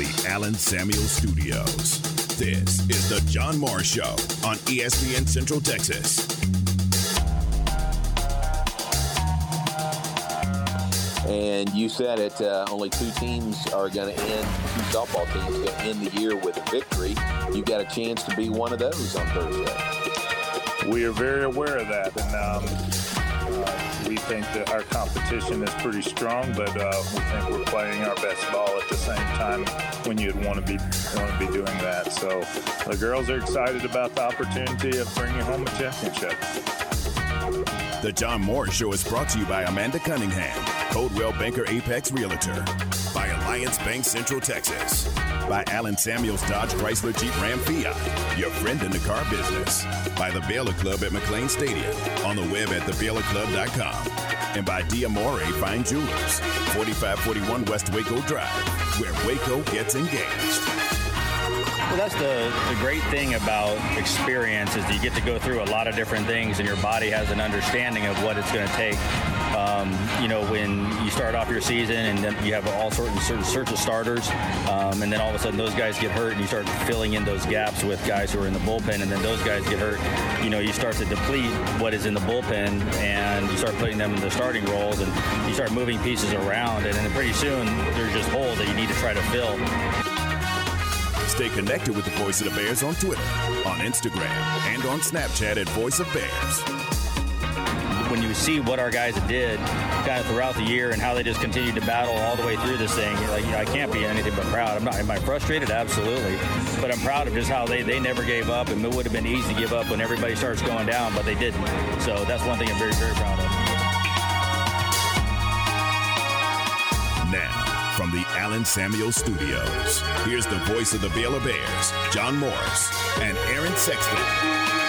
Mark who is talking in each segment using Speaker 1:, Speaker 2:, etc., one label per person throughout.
Speaker 1: the Allen Samuel Studios. This is the John Morris Show on ESPN Central Texas.
Speaker 2: And you said it, uh, only two teams are going to end, two softball teams going to end the year with a victory. You got a chance to be one of those on Thursday.
Speaker 3: We are very aware of that, and um, we think that our competition is pretty strong, but uh, we think we're playing our best ball at the same time when you'd want to be want to be doing that. So the girls are excited about the opportunity of bringing home a championship.
Speaker 1: The John Morris Show is brought to you by Amanda Cunningham, Coldwell Banker Apex Realtor, by Alliance Bank Central Texas, by Allen Samuels Dodge Chrysler Jeep Ram Fiat, your friend in the car business, by the Baylor Club at McLane Stadium, on the web at thebaylorclub.com, and by Diamore Fine Jewelers, 4541 West Waco Drive, where Waco gets engaged.
Speaker 4: Well, that's the, the great thing about experience is you get to go through a lot of different things and your body has an understanding of what it's going to take. Um, you know, when you start off your season and then you have all sorts of certain of starters, um, and then all of a sudden those guys get hurt and you start filling in those gaps with guys who are in the bullpen, and then those guys get hurt. You know, you start to deplete what is in the bullpen, and you start putting them in the starting roles, and you start moving pieces around, and then pretty soon there's just holes that you need to try to fill.
Speaker 1: Stay connected with the Voice of the Bears on Twitter, on Instagram, and on Snapchat at Voice of Bears.
Speaker 4: You see what our guys did kind of throughout the year and how they just continued to battle all the way through this thing, like I can't be anything but proud. I'm not. Am I frustrated? Absolutely, but I'm proud of just how they they never gave up, and it would have been easy to give up when everybody starts going down, but they didn't. So that's one thing I'm very very proud of.
Speaker 1: Now, from the Allen Samuel Studios, here's the voice of the Baylor Bears, John Morris and Aaron Sexton.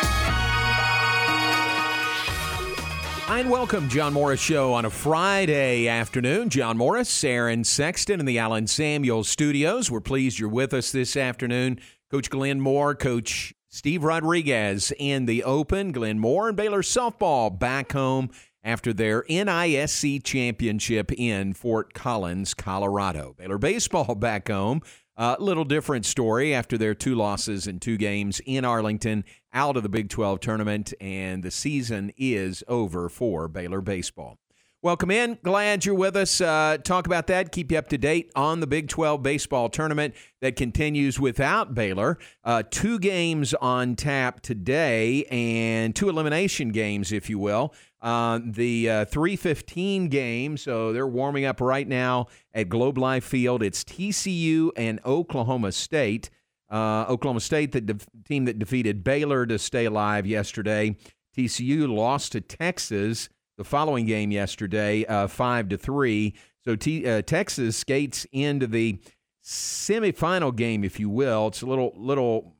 Speaker 5: And welcome, John Morris Show on a Friday afternoon. John Morris, Aaron Sexton in the Allen Samuel Studios. We're pleased you're with us this afternoon. Coach Glenn Moore, Coach Steve Rodriguez in the Open. Glenn Moore and Baylor softball back home after their NISC championship in Fort Collins, Colorado. Baylor baseball back home. A little different story after their two losses in two games in Arlington, out of the Big 12 tournament, and the season is over for Baylor baseball. Welcome in. Glad you're with us. Uh, talk about that. Keep you up to date on the Big 12 baseball tournament that continues without Baylor. Uh, two games on tap today and two elimination games, if you will. Uh, the uh, 315 game, so they're warming up right now at Globe Life Field. It's TCU and Oklahoma State. Uh, Oklahoma State, the de- team that defeated Baylor to stay alive yesterday. TCU lost to Texas the following game yesterday, uh, five to three. So T- uh, Texas skates into the semifinal game, if you will. It's a little little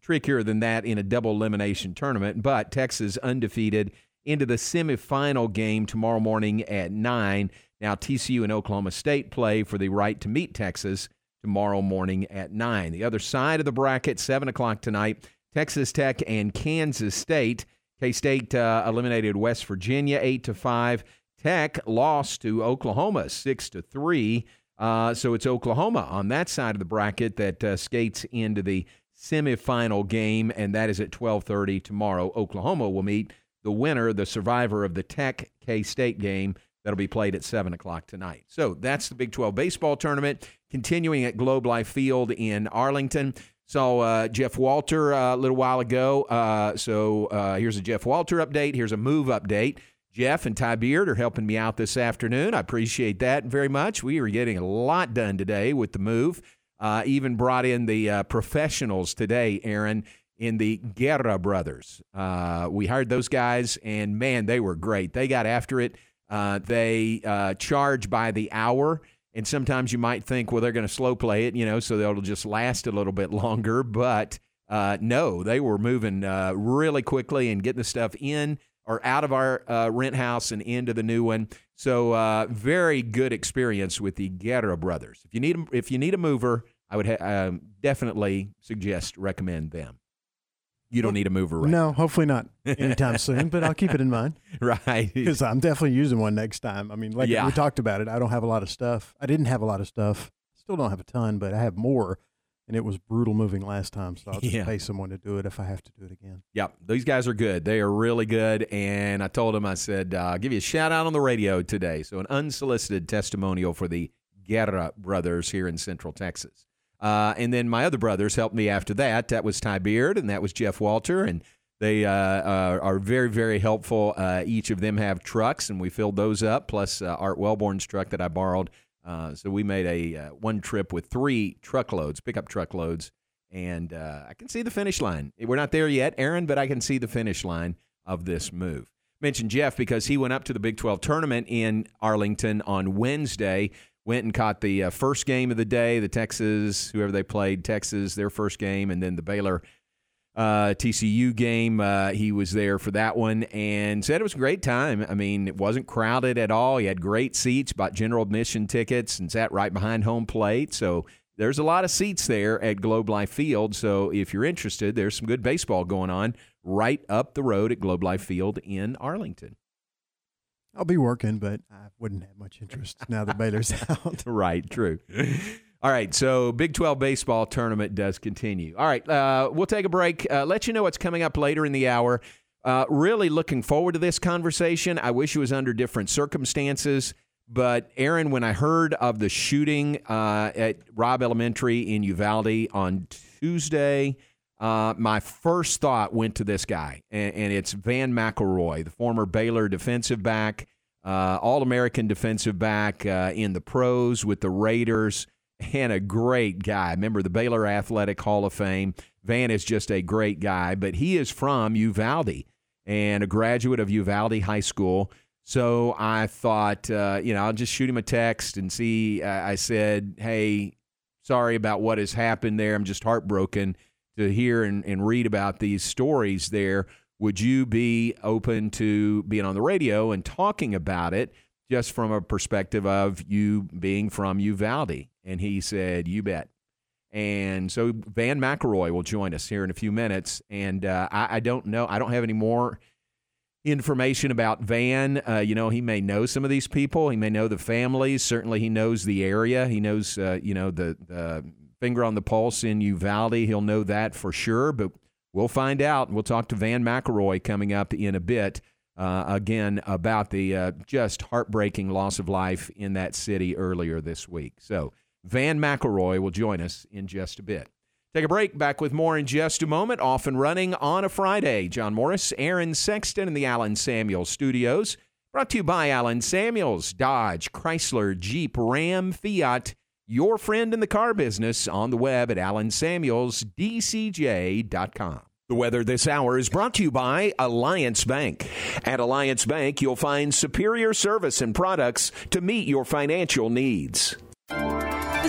Speaker 5: trickier than that in a double elimination tournament, but Texas undefeated into the semifinal game tomorrow morning at 9. Now, TCU and Oklahoma State play for the right to meet Texas tomorrow morning at 9. The other side of the bracket, 7 o'clock tonight, Texas Tech and Kansas State. K State uh, eliminated West Virginia 8 to 5. Tech lost to Oklahoma 6 to 3. Uh, so it's Oklahoma on that side of the bracket that uh, skates into the semifinal game, and that is at 12:30 tomorrow. Oklahoma will meet the winner, the survivor of the Tech K State game that'll be played at 7 o'clock tonight. So that's the Big 12 baseball tournament continuing at Globe Life Field in Arlington. Saw uh, Jeff Walter uh, a little while ago. Uh, so uh, here's a Jeff Walter update. Here's a move update. Jeff and Ty Beard are helping me out this afternoon. I appreciate that very much. We are getting a lot done today with the move. Uh, even brought in the uh, professionals today, Aaron, in the Guerra brothers. Uh, we hired those guys, and man, they were great. They got after it. Uh, they uh, charge by the hour, and sometimes you might think, well, they're going to slow play it, you know, so it'll just last a little bit longer. But uh, no, they were moving uh, really quickly and getting the stuff in or out of our uh, rent house and into the new one. So very good experience with the Guerra brothers. If you need if you need a mover, I would ha- definitely suggest recommend them. You don't need a mover right
Speaker 6: No, hopefully not anytime soon, but I'll keep it in mind.
Speaker 5: right.
Speaker 6: Because I'm definitely using one next time. I mean, like
Speaker 5: Yeah.
Speaker 6: we talked about it, I don't have a lot of stuff. I didn't have a lot of stuff. still don't have a ton, but I have more. And it was brutal moving last time, so I'll just
Speaker 5: Yeah.
Speaker 6: pay someone to do it if I have to do it again.
Speaker 5: Yep, these guys are good. They are really good. And I told them, I said, uh, I'll give you a shout out on the radio today. So, an unsolicited testimonial for the Guerra brothers here in Central Texas. Uh, and then my other brothers helped me after that. That was Ty Beard and that was Jeff Walter. And they uh, uh, are very, very helpful. Uh, each of them have trucks, and we filled those up, plus uh, Art Wellborn's truck that I borrowed. Uh, so we made a one trip with three truckloads, pickup truckloads, and I can see the finish line. We're not there yet, Aaron, but I can see the finish line of this move. Mentioned Jeff because he went up to the Big 12 tournament in Arlington on Wednesday. Went and caught the uh, first game of the day, the Texas, whoever they played, Texas, their first game, and then the Baylor uh, TCU game. Uh, he was there for that one and said it was a great time. I mean, it wasn't crowded at all. He had great seats, bought general admission tickets, and sat right behind home plate. So there's a lot of seats there at Globe Life Field. So if you're interested, there's some good baseball going on right up the road at Globe Life Field in Arlington.
Speaker 6: I'll be working, but I wouldn't have much interest now that Baylor's out.
Speaker 5: right, true. All right, so Big 12 baseball tournament does continue. All right, uh, we'll take a break. Uh, let you know what's coming up later in the hour. Uh, really looking forward to this conversation. I wish it was under different circumstances. But, Aaron, when I heard of the shooting uh, at Robb Elementary in Uvalde on Tuesday, uh, my first thought went to this guy, and, and it's Vann McElroy, the former Baylor defensive back, uh, All American defensive back uh, in the pros with the Raiders, and a great guy. Member of the Baylor Athletic Hall of Fame. Vann is just a great guy, but he is from Uvalde and a graduate of Uvalde High School. So I thought, uh, you know, I'll just shoot him a text and see. I said, hey, sorry about what has happened there. I'm just heartbroken to hear and, and read about these stories there. Would you be open to being on the radio and talking about it just from a perspective of you being from Uvalde? And he said, You bet. And so Vann McElroy will join us here in a few minutes. And uh, I, I don't know, I don't have any more information about Vann. Uh, you know, he may know some of these people. He may know the families. Certainly, he knows the area. He knows, uh, you know, the, the finger on the pulse in Uvalde. He'll know that for sure. But we'll find out. We'll talk to Vann McElroy coming up in a bit. Uh, again, about the uh, just heartbreaking loss of life in that city earlier this week. So, Vann McElroy will join us in just a bit. Take a break. Back with more in just a moment. Off and running on a Friday. John Morris, Aaron Sexton in the Allen Samuels studios. Brought to you by Allen Samuels, Dodge, Chrysler, Jeep, Ram, Fiat. Your friend in the car business on the web at allensamuelsdcj.com. The weather this hour is brought to you by Alliance Bank. At Alliance Bank, you'll find superior service and products to meet your financial needs.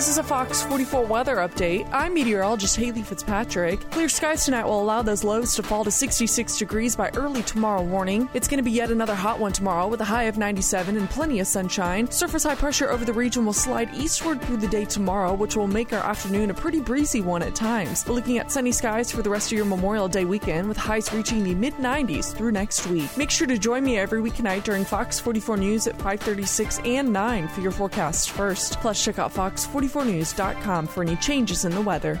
Speaker 7: This is a Fox 44 weather update. I'm meteorologist Haley Fitzpatrick. Clear skies tonight will allow those lows to fall to 66 degrees by early tomorrow morning. It's going to be yet another hot one tomorrow with a high of 97 and plenty of sunshine. Surface high pressure over the region will slide eastward through the day tomorrow, which will make our afternoon a pretty breezy one at times. We're looking at sunny skies for the rest of your Memorial Day weekend with highs reaching the mid 90s through next week. Make sure to join me every weeknight during Fox 44 News at 5:36 and 9 for your forecast first. Plus check out fox44news.com for any changes in the weather.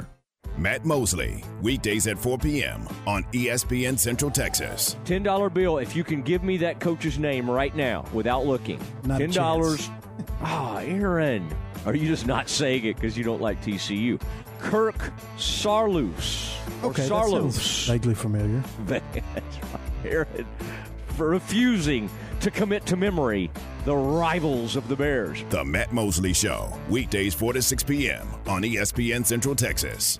Speaker 1: Matt Mosley, weekdays at 4 p.m. on ESPN Central Texas.
Speaker 8: $10 bill if you can give me that coach's name right now without looking.
Speaker 6: Not
Speaker 8: $10. Ah, Aaron. Are you just not saying it because you don't like TCU? Kirk Saarloos. Or
Speaker 6: Okay, that sounds
Speaker 8: Saarloos.
Speaker 6: vaguely familiar.
Speaker 8: That's right, Aaron. For refusing to commit to memory the rivals of the Bears.
Speaker 1: The Matt Mosley Show, weekdays 4 to 6 p.m. on ESPN Central Texas.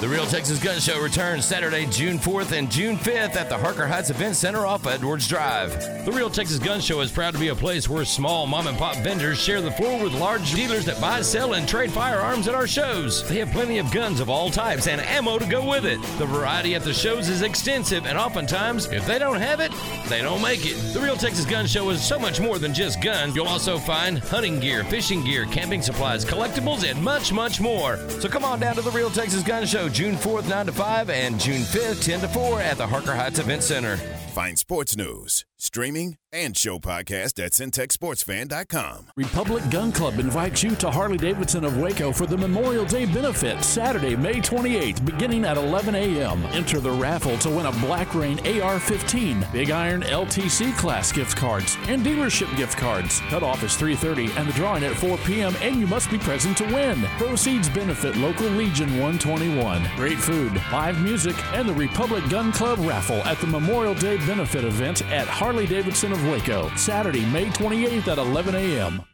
Speaker 9: The Real Texas Gun Show returns Saturday, June 4th and June 5th at the Harker Heights Event Center off Edwards Drive. The Real Texas Gun Show is proud to be a place where small mom and pop vendors share the floor with large dealers that buy, sell, and trade firearms at our shows. They have plenty of guns of all types and ammo to go with it. The variety at the shows is extensive, and oftentimes, if they don't have it, they don't make it. The Real Texas Gun Show is so much more than just guns. You'll also find hunting gear, fishing gear, camping supplies, collectibles, and much, much more. So come on down to the Real Texas Gun Show June 4th, 9 to 5, and June 5th, 10 to 4 at the Harker Heights Event Center.
Speaker 1: Find sports news, streaming, and show podcast at syntechsportsfan.com.
Speaker 10: Republic Gun Club invites you to Harley Davidson of Waco for the Memorial Day benefit Saturday, May 28th, beginning at 11 a.m. Enter the raffle to win a Black Rain AR 15, Big Iron LTC class gift cards, and dealership gift cards. Cutoff is 3:30 and the drawing at 4 p.m. and you must be present to win. Proceeds benefit local Legion 121. Great food, live music, and the Republic Gun Club raffle at the Memorial Day benefit event at Harley Davidson of Waco, Saturday, May 28th at 11 a.m.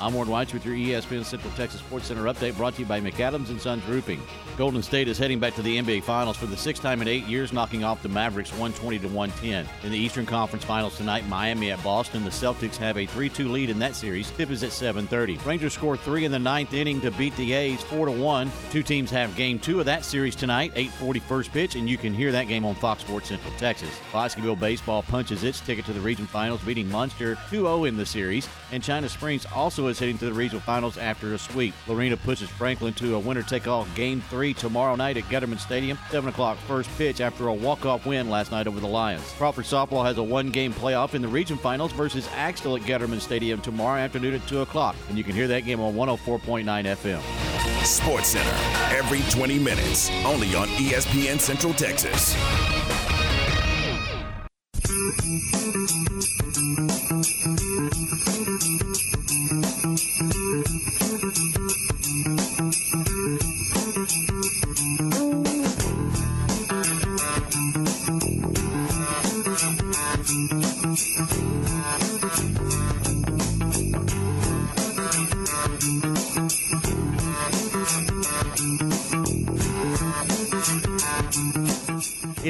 Speaker 8: I'm Warren Weitz with your ESPN Central Texas Sports Center update brought to you by McAdams and Sons Roofing. Golden State is heading back to the NBA Finals for the sixth time in eight years, knocking off the Mavericks 120 to 110. In the Eastern Conference Finals tonight, Miami at Boston. The Celtics have a 3-2 lead in that series. Tip is at 7:30. Rangers score three in the ninth inning to beat the A's 4 to 1. Two teams have game two of that series tonight, 8:40 first pitch, and you can hear that game on Fox Sports Central Texas. Bosqueville baseball punches its ticket to the region finals, beating Muenster 2-0 in the series, and China Springs also is heading to the regional finals after a sweep. Lorena pushes Franklin to a winner-take-all game three tomorrow night at Getterman Stadium, 7 o'clock first pitch after a walk-off win last night over the Lions. Crawford softball has a one-game playoff in the region finals versus Axtell at Getterman Stadium tomorrow afternoon at 2 o'clock, and you can hear that game on 104.9 FM.
Speaker 1: Sports Center, every 20 minutes, only on ESPN Central Texas.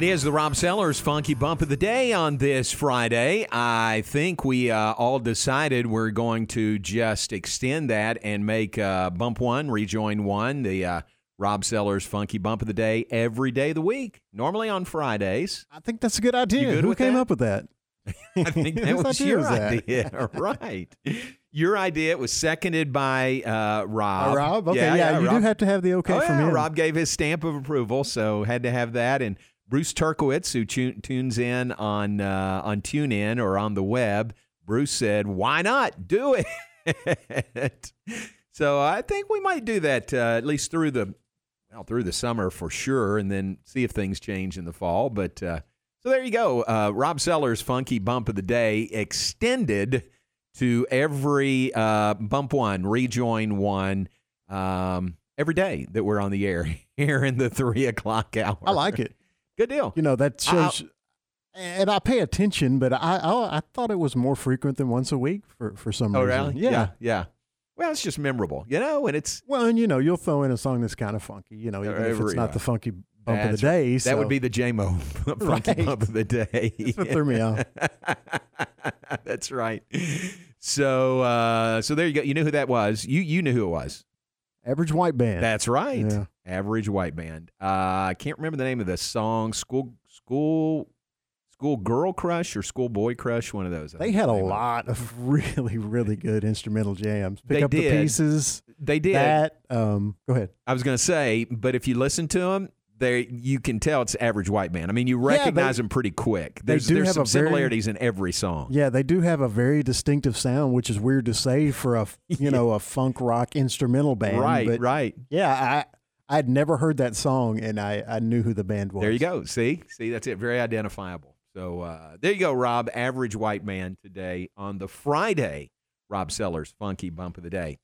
Speaker 5: Is the Rob Sellers Funky Bump of the Day on this Friday. I think we uh, all decided we're going to just extend that and make uh, Bump One, Rejoin One, the uh, Rob Sellers Funky Bump of the Day every day of the week. Normally on Fridays.
Speaker 6: I think that's a good idea.
Speaker 5: Good
Speaker 6: Who came
Speaker 5: that?
Speaker 6: up with that?
Speaker 5: I think that was your
Speaker 6: was that?
Speaker 5: idea. right. Your idea it was seconded by uh, Rob.
Speaker 6: Uh, Rob? Okay, yeah, you do have to have the okay
Speaker 5: oh,
Speaker 6: from
Speaker 5: yeah,
Speaker 6: him.
Speaker 5: Rob gave his stamp of approval, so had to have that. And Bruce Turkowitz, who tu- tunes in on uh, on TuneIn or on the web, Bruce said, "Why not do it?" so I think we might do that uh, at least through the well through the summer for sure, and then see if things change in the fall. But uh, so there you go, uh, Rob Sellers' funky bump of the day extended to every uh, bump one, rejoin one. Um, Every day that we're on the air here in the three o'clock hour.
Speaker 6: I like it.
Speaker 5: Good deal.
Speaker 6: You know that shows, and I pay attention, but I, I I thought it was more frequent than once a week for for some
Speaker 5: Oh,
Speaker 6: reason.
Speaker 5: really?
Speaker 6: Yeah.
Speaker 5: yeah, yeah. Well, it's just memorable, you know, and it's
Speaker 6: Well, and you know, you'll throw in a song that's kind of funky. You know, even if it's not the funky bump of the day.
Speaker 5: right. That would be the JMO funky
Speaker 6: Right.
Speaker 5: bump of the day.
Speaker 6: That's what threw me off.
Speaker 5: That's right. So, uh, so there you go. You knew who that was. You you knew who it was.
Speaker 6: Average white band.
Speaker 5: That's right.
Speaker 6: Yeah.
Speaker 5: Average white band. Uh, I can't remember the name of the song. School school school girl crush or school boy crush. One of those. I
Speaker 6: They had a
Speaker 5: the it.
Speaker 6: lot of really, really good instrumental jams. Pick
Speaker 5: They
Speaker 6: up the
Speaker 5: did.
Speaker 6: pieces.
Speaker 5: They did.
Speaker 6: That. Um, go ahead.
Speaker 5: I was going to say, but if you listen to them, they you can tell it's average white man. I mean, you
Speaker 6: Yeah,
Speaker 5: recognize them pretty quick.
Speaker 6: they do
Speaker 5: there's
Speaker 6: have
Speaker 5: some
Speaker 6: a very-
Speaker 5: similarities in every song.
Speaker 6: Yeah, they do have a very distinctive sound, which is weird to say for a you know a funk rock instrumental band.
Speaker 5: Right,
Speaker 6: but
Speaker 5: right.
Speaker 6: Yeah, I I'd never heard that song, and I I knew who the band was.
Speaker 5: There you go. See, see, that's it. Very identifiable. So uh, there you go, Rob. Average white man today on the Friday. Rob Sellers, funky bump of the day.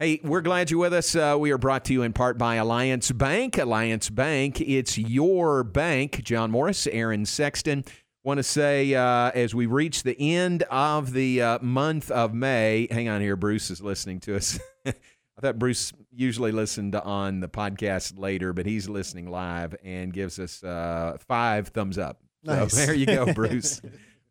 Speaker 5: Hey, we're glad you're with us. Uh, we are brought to you in part by Alliance Bank. Alliance Bank, it's your bank. John Morris, Aaron Sexton. Want to say uh, as we reach the end of the uh, month of May, hang on here. Bruce is listening to us. I thought Bruce usually listened on the podcast later, but he's listening live and gives us uh, five thumbs up.
Speaker 6: Nice.
Speaker 5: So there you go, Bruce.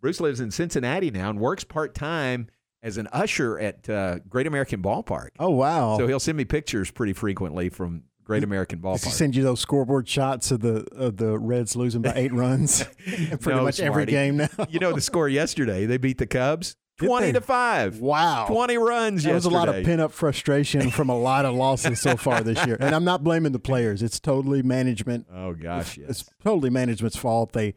Speaker 5: Bruce lives in Cincinnati now and works part time as an usher at uh, Great American Ballpark.
Speaker 6: Oh wow!
Speaker 5: So he'll send me pictures pretty frequently from Great American
Speaker 6: Does he
Speaker 5: Ballpark.
Speaker 6: send you those scoreboard shots of the of the Reds losing by eight runs? Pretty
Speaker 5: No,
Speaker 6: much every game now.
Speaker 5: you know the score yesterday? They beat the Cubs twenty to five.
Speaker 6: Wow.
Speaker 5: Twenty runs.
Speaker 6: There was a lot of pent up frustration from a lot of losses so far this year. And I'm not blaming the players. It's totally management.
Speaker 5: Oh gosh, yes.
Speaker 6: It's totally management's fault. They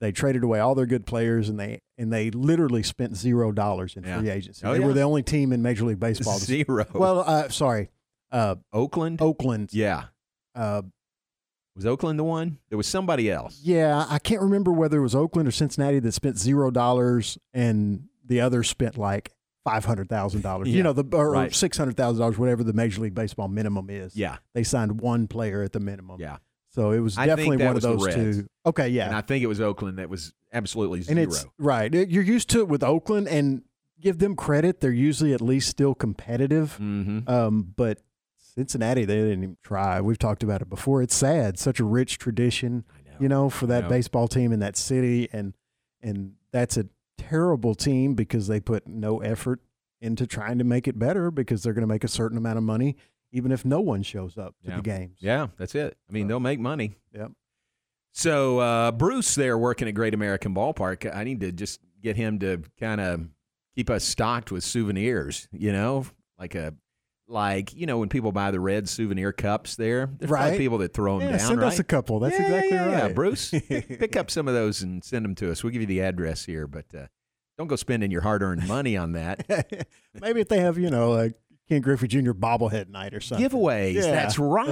Speaker 6: they traded away all their good players and they and they literally spent zero dollars in
Speaker 5: Yeah.
Speaker 6: free agency.
Speaker 5: Oh,
Speaker 6: they
Speaker 5: yeah.
Speaker 6: were the only team in Major League Baseball. to-
Speaker 5: Zero.
Speaker 6: Well, uh, sorry, uh,
Speaker 5: Oakland.
Speaker 6: Oakland.
Speaker 5: Yeah.
Speaker 6: Uh,
Speaker 5: Was Oakland the one? There was somebody else.
Speaker 6: yeah, I can't remember whether it was Oakland or Cincinnati that spent zero dollars and the other spent like five hundred thousand dollars. You know, the or
Speaker 5: right.
Speaker 6: six hundred thousand dollars, whatever the Major League Baseball minimum is.
Speaker 5: Yeah.
Speaker 6: they signed one player at the minimum.
Speaker 5: Yeah.
Speaker 6: So it was
Speaker 5: I
Speaker 6: definitely one of those two. Okay, yeah.
Speaker 5: And I think it was Oakland that was absolutely
Speaker 6: and
Speaker 5: zero.
Speaker 6: it's right. You're used to it with Oakland, and give them credit; they're usually at least still competitive.
Speaker 5: mm-hmm.
Speaker 6: Um, but Cincinnati, they didn't even try. We've talked about it before. It's sad. Such a rich tradition,
Speaker 5: know.
Speaker 6: you know, for that
Speaker 5: know.
Speaker 6: baseball team in that city, and and that's a terrible team because they put no effort into trying to make it better because they're going to make a certain amount of money even if no one shows up to
Speaker 5: Yeah.
Speaker 6: the games.
Speaker 5: Yeah, that's it. I mean, they'll make money.
Speaker 6: Yep.
Speaker 5: So uh, Bruce there working at Great American Ballpark. I need to just get him to kind of keep us stocked with souvenirs. You know, like a like you know when people buy the red souvenir cups there. There's
Speaker 6: Right.
Speaker 5: people that throw them
Speaker 6: Yeah,
Speaker 5: down.
Speaker 6: send
Speaker 5: right?
Speaker 6: us a couple. That's
Speaker 5: Yeah, yeah,
Speaker 6: exactly
Speaker 5: yeah, yeah.
Speaker 6: right.
Speaker 5: Bruce, pick up some of those and send them to us. We'll give you the address here, but uh, don't go spending your hard-earned money on that.
Speaker 6: Maybe if they have, you know, like Ken Griffey Jr. bobblehead night or something.
Speaker 5: Giveaways.
Speaker 6: Yeah,
Speaker 5: That's right.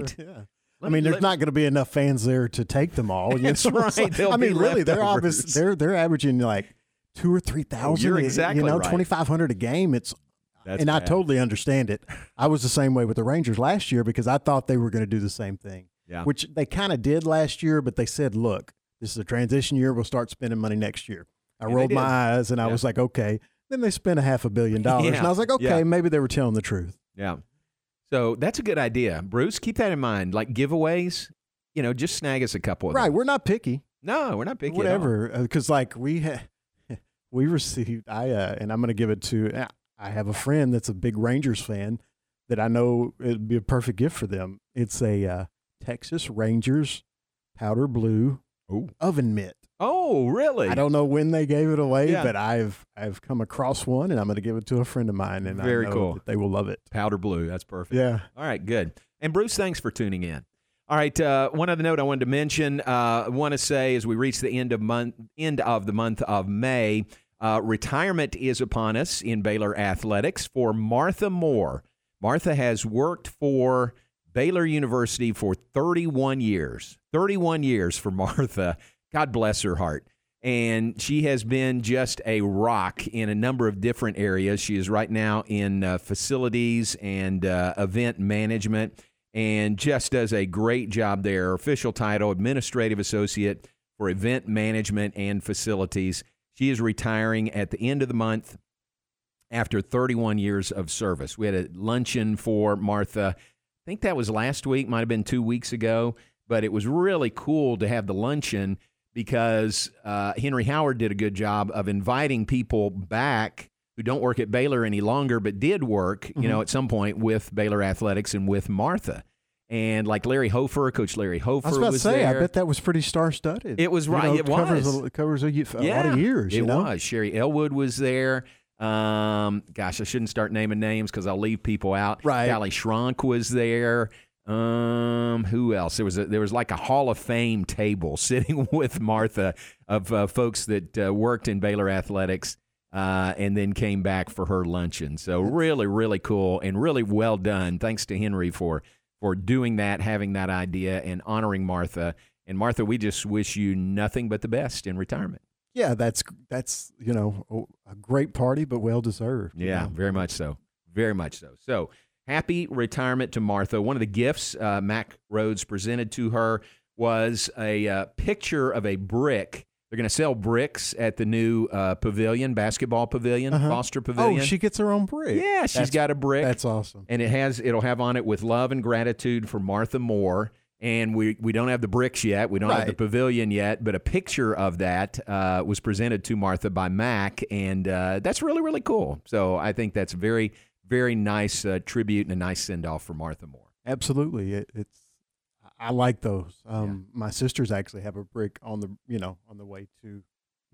Speaker 6: exactly- yeah. I mean, there's not going to be enough fans there to take them all. you
Speaker 5: That's
Speaker 6: know?
Speaker 5: right.
Speaker 6: So, I mean, really, they're obvious. They're they're averaging like two or three thousand.
Speaker 5: you're exactly
Speaker 6: You know,
Speaker 5: right.
Speaker 6: twenty five hundred a game. It's
Speaker 5: That's
Speaker 6: and I totally understand it. I was the same way with the Rangers last year because I thought they were going to do the same thing,
Speaker 5: Yeah.
Speaker 6: which they kind of did last year. But they said, "Look, this is a transition year. We'll start spending money next year." I
Speaker 5: And
Speaker 6: rolled my eyes and I was like, "Okay." Then they spent a half a billion dollars,
Speaker 5: Yeah.
Speaker 6: and I was like, "Okay,
Speaker 5: Yeah.
Speaker 6: maybe they were telling the truth."
Speaker 5: Yeah. So that's a good idea, Bruce. Keep that in mind. Like giveaways, you know, just snag us a couple of
Speaker 6: Right?
Speaker 5: them.
Speaker 6: We're not picky.
Speaker 5: No, we're not picky.
Speaker 6: whatever because like we ha- we received i uh, and i'm going to give it to uh, i have a friend that's a big rangers fan that i know it'd be a perfect gift for them it's a uh, texas rangers powder blue
Speaker 5: Ooh.
Speaker 6: oven mitt
Speaker 5: Oh, really?
Speaker 6: i don't know when they gave it away
Speaker 5: Yeah.
Speaker 6: but i've i've come across one and i'm going to give it to a friend of mine and
Speaker 5: Very
Speaker 6: I know
Speaker 5: cool.
Speaker 6: that they will love it
Speaker 5: Powder blue. That's perfect.
Speaker 6: yeah
Speaker 5: All right, good. And Bruce, thanks for tuning in. All right, uh, one other note I wanted to mention. Uh, I want to say as we reach the end of month, end of the month of May, uh, retirement is upon us in Baylor athletics for Martha Moore. Martha has worked for Baylor University for 31 years. 31 years for Martha. God bless her heart. And she has been just a rock in a number of different areas. She is right now in uh, facilities and uh, event management and just does a great job there. Official title, Administrative Associate for Event Management and Facilities. She is retiring at the end of the month after 31 years of service. We had a luncheon for Martha. I think that was last week, might have been two weeks ago, but it was really cool to have the luncheon because uh, Henry Howard did a good job of inviting people back who don't work at Baylor any longer, but did work, you know,
Speaker 6: Mhm.
Speaker 5: at some point with Baylor Athletics and with Martha. And like Larry Hofer, Coach Larry Hofer
Speaker 6: I was about to say,
Speaker 5: there.
Speaker 6: I bet that was pretty star studded.
Speaker 5: It was right. it
Speaker 6: covers
Speaker 5: was.
Speaker 6: A, it covers a, a lot of years.
Speaker 5: It
Speaker 6: you know?
Speaker 5: was. Sherry Elwood was there. Um, gosh, I shouldn't start naming names because I'll leave people out.
Speaker 6: Right.
Speaker 5: Callie Schrank was there. Um, who else? There was a, there was like a Hall of Fame table sitting with Martha of uh, folks that uh, worked in Baylor athletics. Uh, and then came back for her luncheon. So really, really cool and really well done. Thanks to Henry for for doing that, having that idea, and honoring Martha. And Martha, we just wish you nothing but the best in retirement.
Speaker 6: Yeah, that's that's you know a great party, but well deserved.
Speaker 5: Yeah,
Speaker 6: know?
Speaker 5: very much so. Very much so. So happy retirement to Martha. One of the gifts uh, Mack Rhoades presented to her was a uh, picture of a brick. They're going to sell bricks at the new uh, pavilion, basketball pavilion,
Speaker 6: Uh-huh.
Speaker 5: Foster Pavilion.
Speaker 6: Oh, she gets her own brick.
Speaker 5: Yeah, she's
Speaker 6: That's-
Speaker 5: got a brick.
Speaker 6: That's awesome.
Speaker 5: and it has it'll have on it with love and gratitude for Martha Moore. And we, we don't have the bricks yet. We don't have the pavilion yet, but a picture of that uh, was presented to Martha by Mack, and uh, that's really really cool. So I think that's very very nice uh, tribute and a nice send off for Martha Moore.
Speaker 6: Absolutely, it, it's. I like those. Um, My sisters actually have a brick on the you know on the way to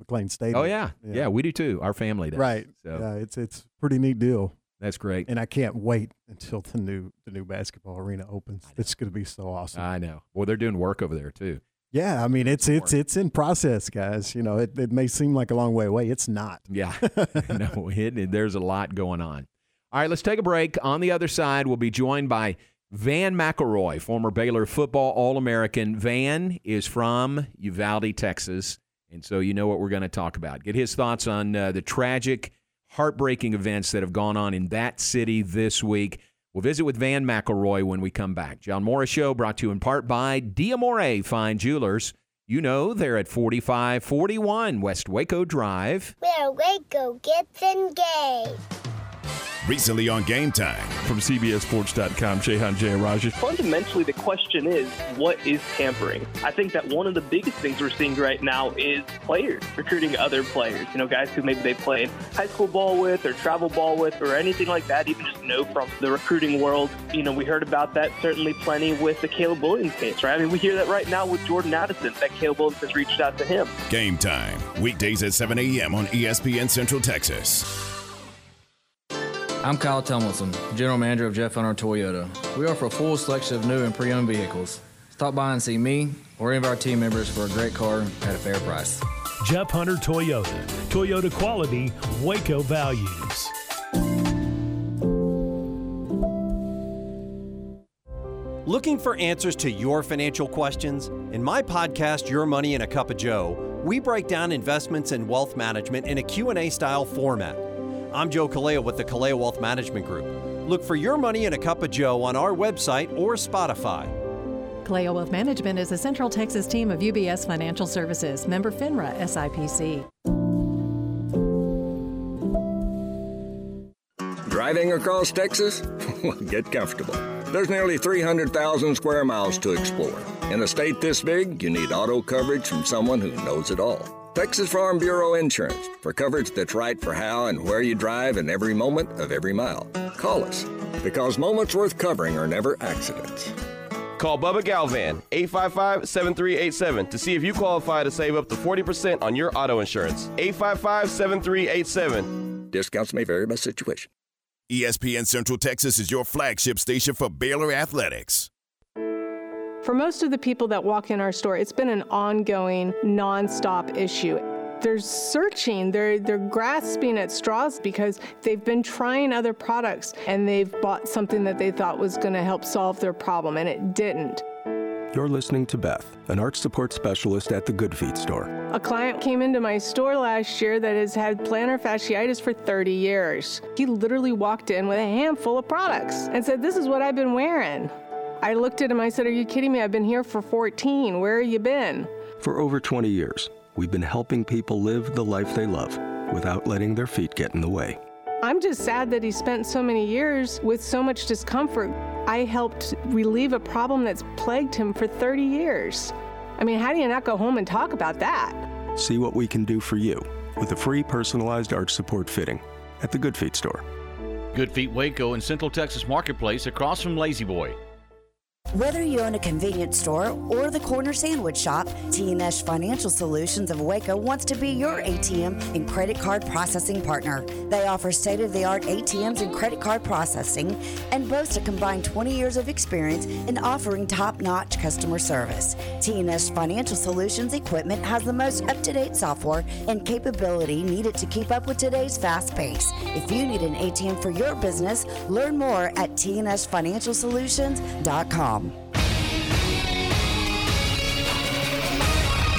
Speaker 6: McLane Stadium.
Speaker 5: Oh yeah. yeah, we do too. Our family does.
Speaker 6: right.
Speaker 5: So
Speaker 6: Yeah, it's it's pretty neat deal,
Speaker 5: that's great.
Speaker 6: and I can't wait until the new the new basketball arena opens. It's going to be so awesome.
Speaker 5: I know. Well, they're doing work over there too.
Speaker 6: yeah, I mean it's it's it's in process, guys. You know, it, it may seem like a long way away. It's not.
Speaker 5: Yeah. no, it, there's a lot going on. All right, let's take a break. On the other side, we'll be joined by Vann McElroy, former Baylor football All American. Vann is from Uvalde, Texas. And so you know what we're going to talk about. Get his thoughts on uh, the tragic, heartbreaking events that have gone on in that city this week. We'll visit with Vann McElroy when we come back. John Morris Show brought to you in part by Diamore Fine Jewelers. You know they're at 4541 West Waco Drive.
Speaker 11: Where Waco gets engaged.
Speaker 1: Recently on Game Time.
Speaker 12: From CBSSports.com, Shehan Jeyarajah.
Speaker 13: Fundamentally, the question is, what is tampering? I think that one of the biggest things we're seeing right now is players recruiting other players. You know, guys who maybe they played high school ball with or travel ball with or anything like that, even just know from the recruiting world. You know, we heard about that certainly plenty with the Caleb Williams case, right? I mean, we hear that right now with Jordan Addison, that Caleb Williams has reached out to him.
Speaker 1: Game Time. Weekdays at 7 a.m. on ESPN Central Texas.
Speaker 14: I'm Kyle Tomlinson, General Manager of Jeff Hunter Toyota. We offer a full selection of new and pre-owned vehicles. Stop by and see me or any of our team members for a great car at a fair price.
Speaker 15: Jeff Hunter Toyota. Toyota quality, Waco values.
Speaker 16: Looking for answers to your financial questions? In my podcast Your Money in a Cup of Joe, we break down investments and wealth management in a Q&A style format. I'm Joe Kalea with the Kalea Wealth Management Group. Look for Your Money in a Cup of Joe on our website or Spotify.
Speaker 17: Kalea Wealth Management is a Central Texas team of UBS Financial Services, member FINRA SIPC.
Speaker 18: Driving across Texas? Get comfortable. There's nearly 300,000 square miles to explore. In a state this big, you need auto coverage from someone who knows it all. Texas Farm Bureau Insurance for coverage that's right for how and where you drive and every moment of every mile. Call us because moments worth covering are never accidents.
Speaker 19: Call Bubba Galvan, 855 7387, to see if you qualify to save up to 40% on your auto insurance. 855 7387.
Speaker 18: Discounts may vary by situation.
Speaker 1: ESPN Central Texas is your flagship station for Baylor Athletics.
Speaker 20: For most of the people that walk in our store, it's been an ongoing, nonstop issue. They're searching, they're, they're grasping at straws because they've been trying other products and they've bought something that they thought was going to help solve their problem, and it didn't.
Speaker 21: You're listening to Beth, an arch support specialist at the Good Feet store.
Speaker 20: A client came into my store last year that has had plantar fasciitis for 30 years. He literally walked in with a handful of products and said, This is what I've been wearing. I looked at him, I said, Are you kidding me? I've been here for 14. Where have you been?
Speaker 21: For over 20 years, we've been helping people live the life they love without letting their feet get in the way.
Speaker 20: I'm just sad that he spent so many years with so much discomfort. I helped relieve a problem that's plagued him for 30 years. I mean, how do you not go home and talk about that?
Speaker 21: See what we can do for you with a free personalized arch support fitting at the Good Feet store.
Speaker 8: Good Feet Waco in Central Texas Marketplace across from La-Z-Boy.
Speaker 22: Whether you own a convenience store or the corner sandwich shop, T&S Financial Solutions of Waco wants to be your ATM and credit card processing partner. They offer state-of-the-art ATMs and credit card processing and boast a combined 20 years of experience in offering top-notch customer service. T&S Financial Solutions equipment has the most up-to-date software and capability needed to keep up with today's fast pace. If you need an ATM for your business, learn more at tnsfinancialsolutions.com.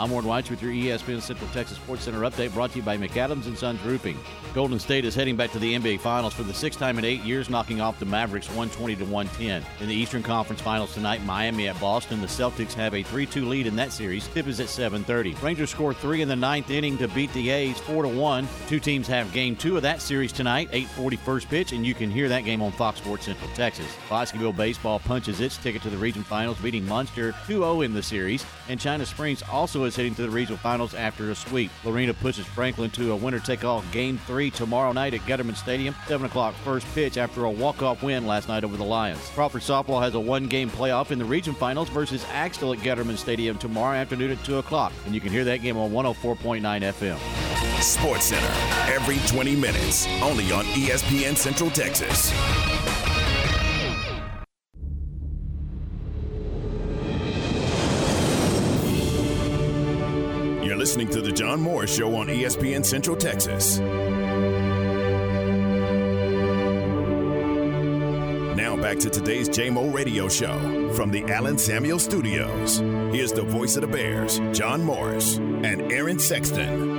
Speaker 8: I'm Ward White with your ESPN Central Texas Sports Center update brought to you by McAdams and Sons Roofing. Golden State is heading back to the NBA Finals for the sixth time in eight years, knocking off the Mavericks 120 to 110. In the Eastern Conference Finals tonight, Miami at Boston. The Celtics have a 3-2 lead in that series. Tip is at 7:30. Rangers score three in the ninth inning to beat the A's 4 to 1. Two teams have Game Two of that series tonight, 8:40 first pitch, and you can hear that game on Fox Sports Central Texas. Bosqueville baseball punches its ticket to the region finals, beating Muenster 2-0 in the series, and China Springs also is heading to the regional finals after a sweep. Lorena pushes Franklin to a winner-take-all Game Three tomorrow night at Getterman Stadium. 7 o'clock first pitch after a walk-off win last night over the Lions. Crawford softball has a one-game playoff in the region finals versus Axtell at Getterman Stadium tomorrow afternoon at 2 o'clock. And you can hear that game on 104.9 FM.
Speaker 1: Sports Center every 20 minutes, only on ESPN Central Texas. Listening to the John Morris Show on ESPN Central Texas. Now back to today's JMO Radio Show from the Allen Samuel Studios. Here's the voice of the Bears, John Morris and Aaron Sexton.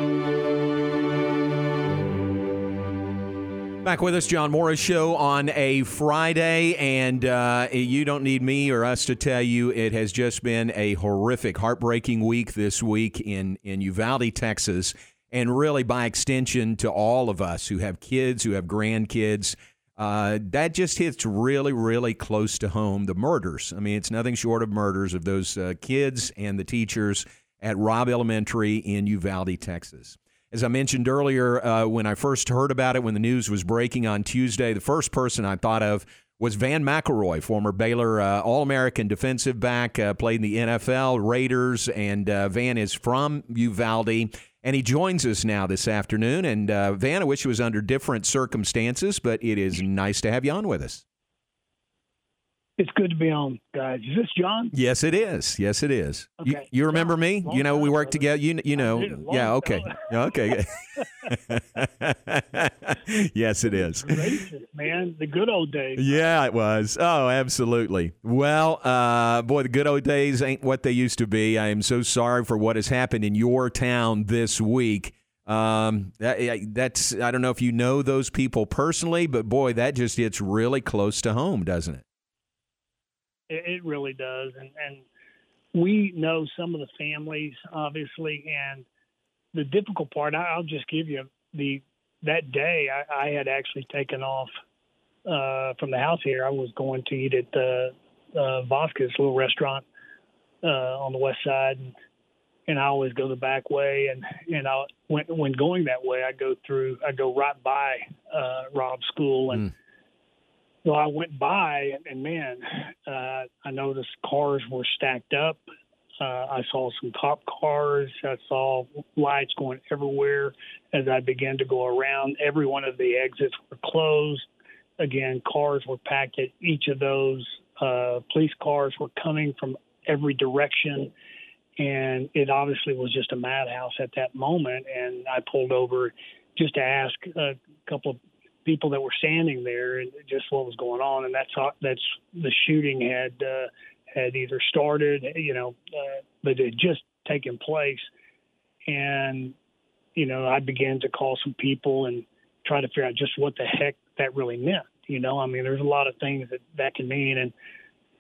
Speaker 5: Back with us, John Morris Show on a Friday, and uh, you don't need me or us to tell you it has just been a horrific, heartbreaking week this week in in Uvalde, Texas, and really by extension to all of us who have kids, who have grandkids. Uh, that just hits really, really close to home. The murders. I mean, it's nothing short of murders of those uh, kids and the teachers at Robb Elementary in Uvalde, Texas. As I mentioned earlier, uh, when I first heard about it, when the news was breaking on Tuesday, the first person I thought of was Vann McElroy, former Baylor uh, All American defensive back, uh, played in the NFL, Raiders, and uh, Vann is from Uvalde. And he joins us now this afternoon. And uh, Vann, I wish it was under different circumstances, but it is nice to have you on with us.
Speaker 23: It's good to be on, guys. Is this John?
Speaker 5: Yes, it is. Yes, it is. You,
Speaker 23: Okay.
Speaker 5: you remember me? You know, we worked together. You, you know. Yeah. Okay. Okay. yes, it is.
Speaker 23: Gracious, man. The good old days.
Speaker 5: Yeah, it was. Oh, absolutely. Well, uh, boy, the good old days ain't what they used to be. I am so sorry for what has happened in your town this week. Um, that, that's I don't know if you know those people personally, but boy, that just hits really close to home, doesn't it?
Speaker 23: It, it really does. And, and we know some of the families, obviously. And the difficult part, I, I'll just give you the that day I, I had actually taken off uh, from the house here. I was going to eat at the uh, little restaurant uh, on the west side. And, and I always go the back way. And and I when when going that way, I go through, I go right by uh, Robb's school, and so I went by, and man, uh, I noticed cars were stacked up. Uh, I saw some cop cars. I saw lights going everywhere as I began to go around. Every one of the exits were closed. Again, cars were packed at each of those. Uh, police cars were coming from every direction and it obviously was just a madhouse at that moment. And I pulled over just to ask a couple of people that were standing there and just what was going on. And that's how, that's the shooting had uh, had either started, you know, uh, but it just taken place. And you know, I began to call some people and try to figure out just what the heck that really meant. You know, I mean, there's a lot of things that that can mean, and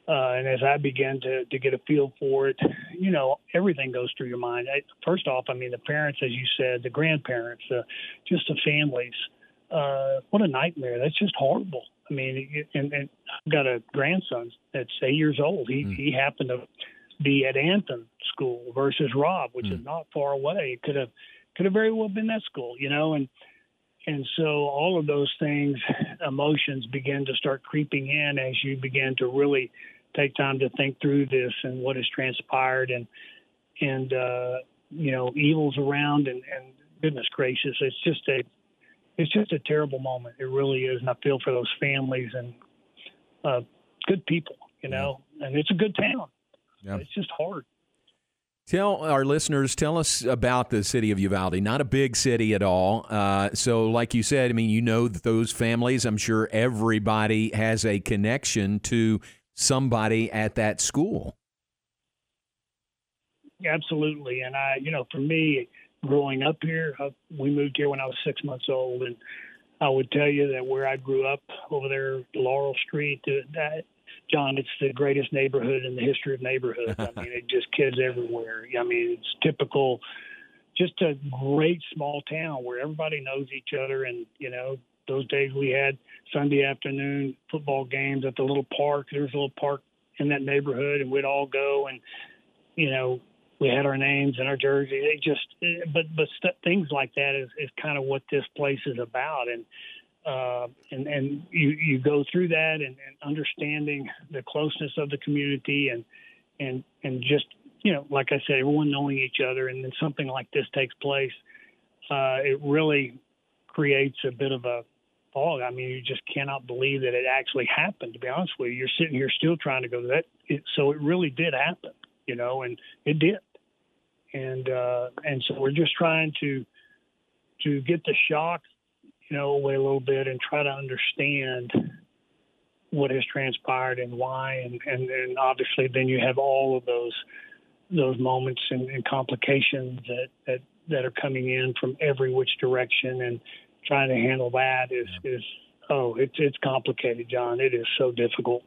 Speaker 23: uh, and as I began to to get a feel for it, you know, everything goes through your mind. I, first off, I mean, the parents, as you said, the grandparents, uh, just the families. Uh, Uh, what a nightmare! That's just horrible. I mean, and, and I've got a grandson that's eight years old. He hmm. he happened to be at Anthon School versus Robb, which is hmm. not far away. It could have could have very well been that school, you know, and and so all of those things, emotions begin to start creeping in as you begin to really take time to think through this and what has transpired and and uh, you know evils around and, and goodness gracious, it's just a it's just a terrible moment. It really is, and I feel for those families and uh, good people, you know, and it's a good town.
Speaker 5: Yeah.
Speaker 23: It's just hard.
Speaker 5: Tell our listeners, tell us about the city of Uvalde. Not a big city at all. Uh, so, like you said, I mean, you know those families. I'm sure everybody has a connection to somebody at that school.
Speaker 23: Absolutely, and I, you know, for me, growing up here, uh, we moved here when I was six months old, and I would tell you that where I grew up over there, Laurel Street, uh, that John, it's the greatest neighborhood in the history of neighborhoods. I mean, it just kids everywhere. I mean, it's typical, just a great small town where everybody knows each other. And, you know, those days we had Sunday afternoon football games at the little park. There was a little park in that neighborhood, and we'd all go and, you know, we had our names and our jerseys. It just, but but st- things like that is, is kind of what this place is about. And uh, and and you you go through that and, and understanding the closeness of the community and and and just you know like I said everyone knowing each other and then something like this takes place uh, it really creates a bit of a fog. I mean you just cannot believe that it actually happened. To be honest with you, you're sitting here still trying to go that. It, so it really did happen, you know, and it did. And uh, and so we're just trying to to get the shock you know, away a little bit and try to understand what has transpired and why, and and, and obviously then you have all of those those moments and, and complications that, that that are coming in from every which direction, and trying to handle that is is oh, it's it's complicated, John. It is so difficult.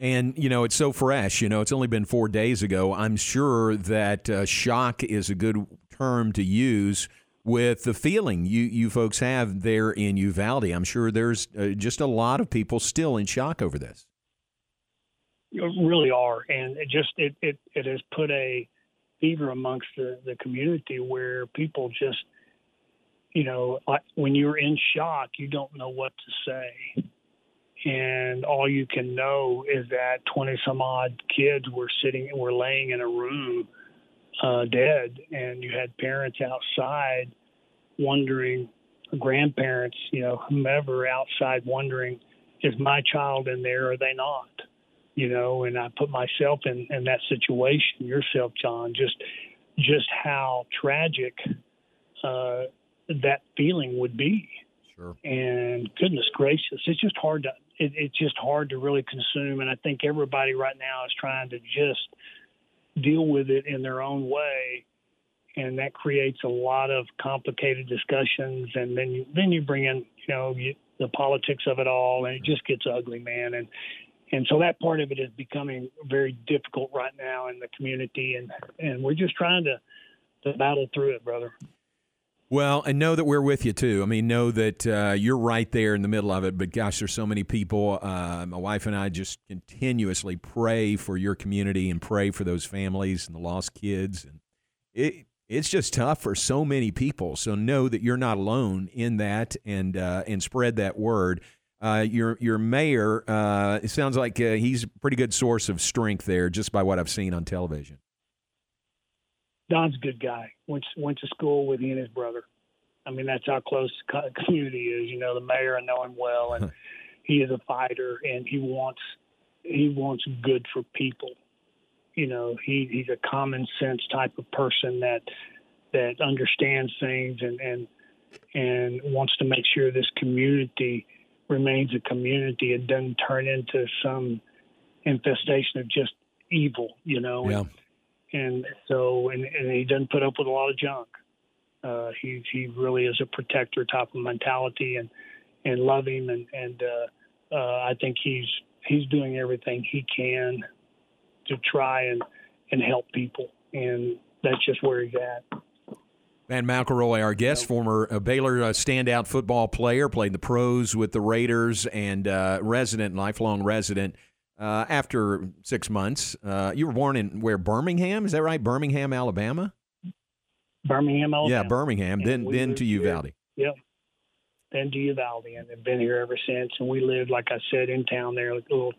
Speaker 5: And, you know, it's so fresh. You know, it's only been four days ago. I'm sure that uh, shock is a good term to use with the feeling you, you folks have there in Uvalde. I'm sure there's uh, just a lot of people still in shock over this.
Speaker 23: You really are, and it just it, it, it has put a fever amongst the, the community where people just, you know, when you're in shock, you don't know what to say. And all you can know is that 20 some odd kids were sitting, were laying in a room uh, dead, and you had parents outside wondering, grandparents, you know, whomever outside wondering, is my child in there or are they not? You know, and I put myself in, in that situation, yourself, John, just just how tragic uh, that feeling would be.
Speaker 5: Sure.
Speaker 23: And goodness gracious, it's just hard to it, it's just hard to really consume. And I think everybody right now is trying to just deal with it in their own way. And that creates a lot of complicated discussions. And then you then you bring in you know you, the politics of it all and it just gets ugly man. And and so that part of it is becoming very difficult right now in the community. And and we're just trying to to battle through it brother
Speaker 5: well, and know that we're with you too. I mean, know that uh, you're right there in the middle of it. But gosh, there's so many people. Uh, my wife and I just continuously pray for your community and pray for those families and the lost kids. And it, it's just tough for so many people. So know that you're not alone in that, and uh, and spread that word. Uh, your your mayor, uh, it sounds like uh, he's a pretty good source of strength there, just by what I've seen on television.
Speaker 23: Don's a good guy. Went went to school with he and his brother. I mean, that's how close the community is. You know, the mayor, I know him well, and he is a fighter, and he wants he wants good for people. You know, he he's a common sense type of person that that understands things and and and wants to make sure this community remains a community. It doesn't turn into some infestation of just evil. You know.
Speaker 5: Yeah.
Speaker 23: And, and so and, and he doesn't put up with a lot of junk. Uh, he he really is a protector type of mentality and and love him and and uh, uh, I think he's he's doing everything he can to try and and help people and that's just where he's at.
Speaker 5: Vann McElroy, our guest, former uh, Baylor uh, standout football player, played the pros with the Raiders and uh, resident, lifelong resident uh, after six months, uh, you were born in where Birmingham? Is that right? Birmingham, Alabama.
Speaker 23: Birmingham, Alabama.
Speaker 5: Yeah, Birmingham, then
Speaker 23: we
Speaker 5: then
Speaker 23: moved
Speaker 5: to
Speaker 23: here.
Speaker 5: Uvalde.
Speaker 23: Yep. Then to Uvalde, and have been here ever since. And we lived, like I said, in town there, like little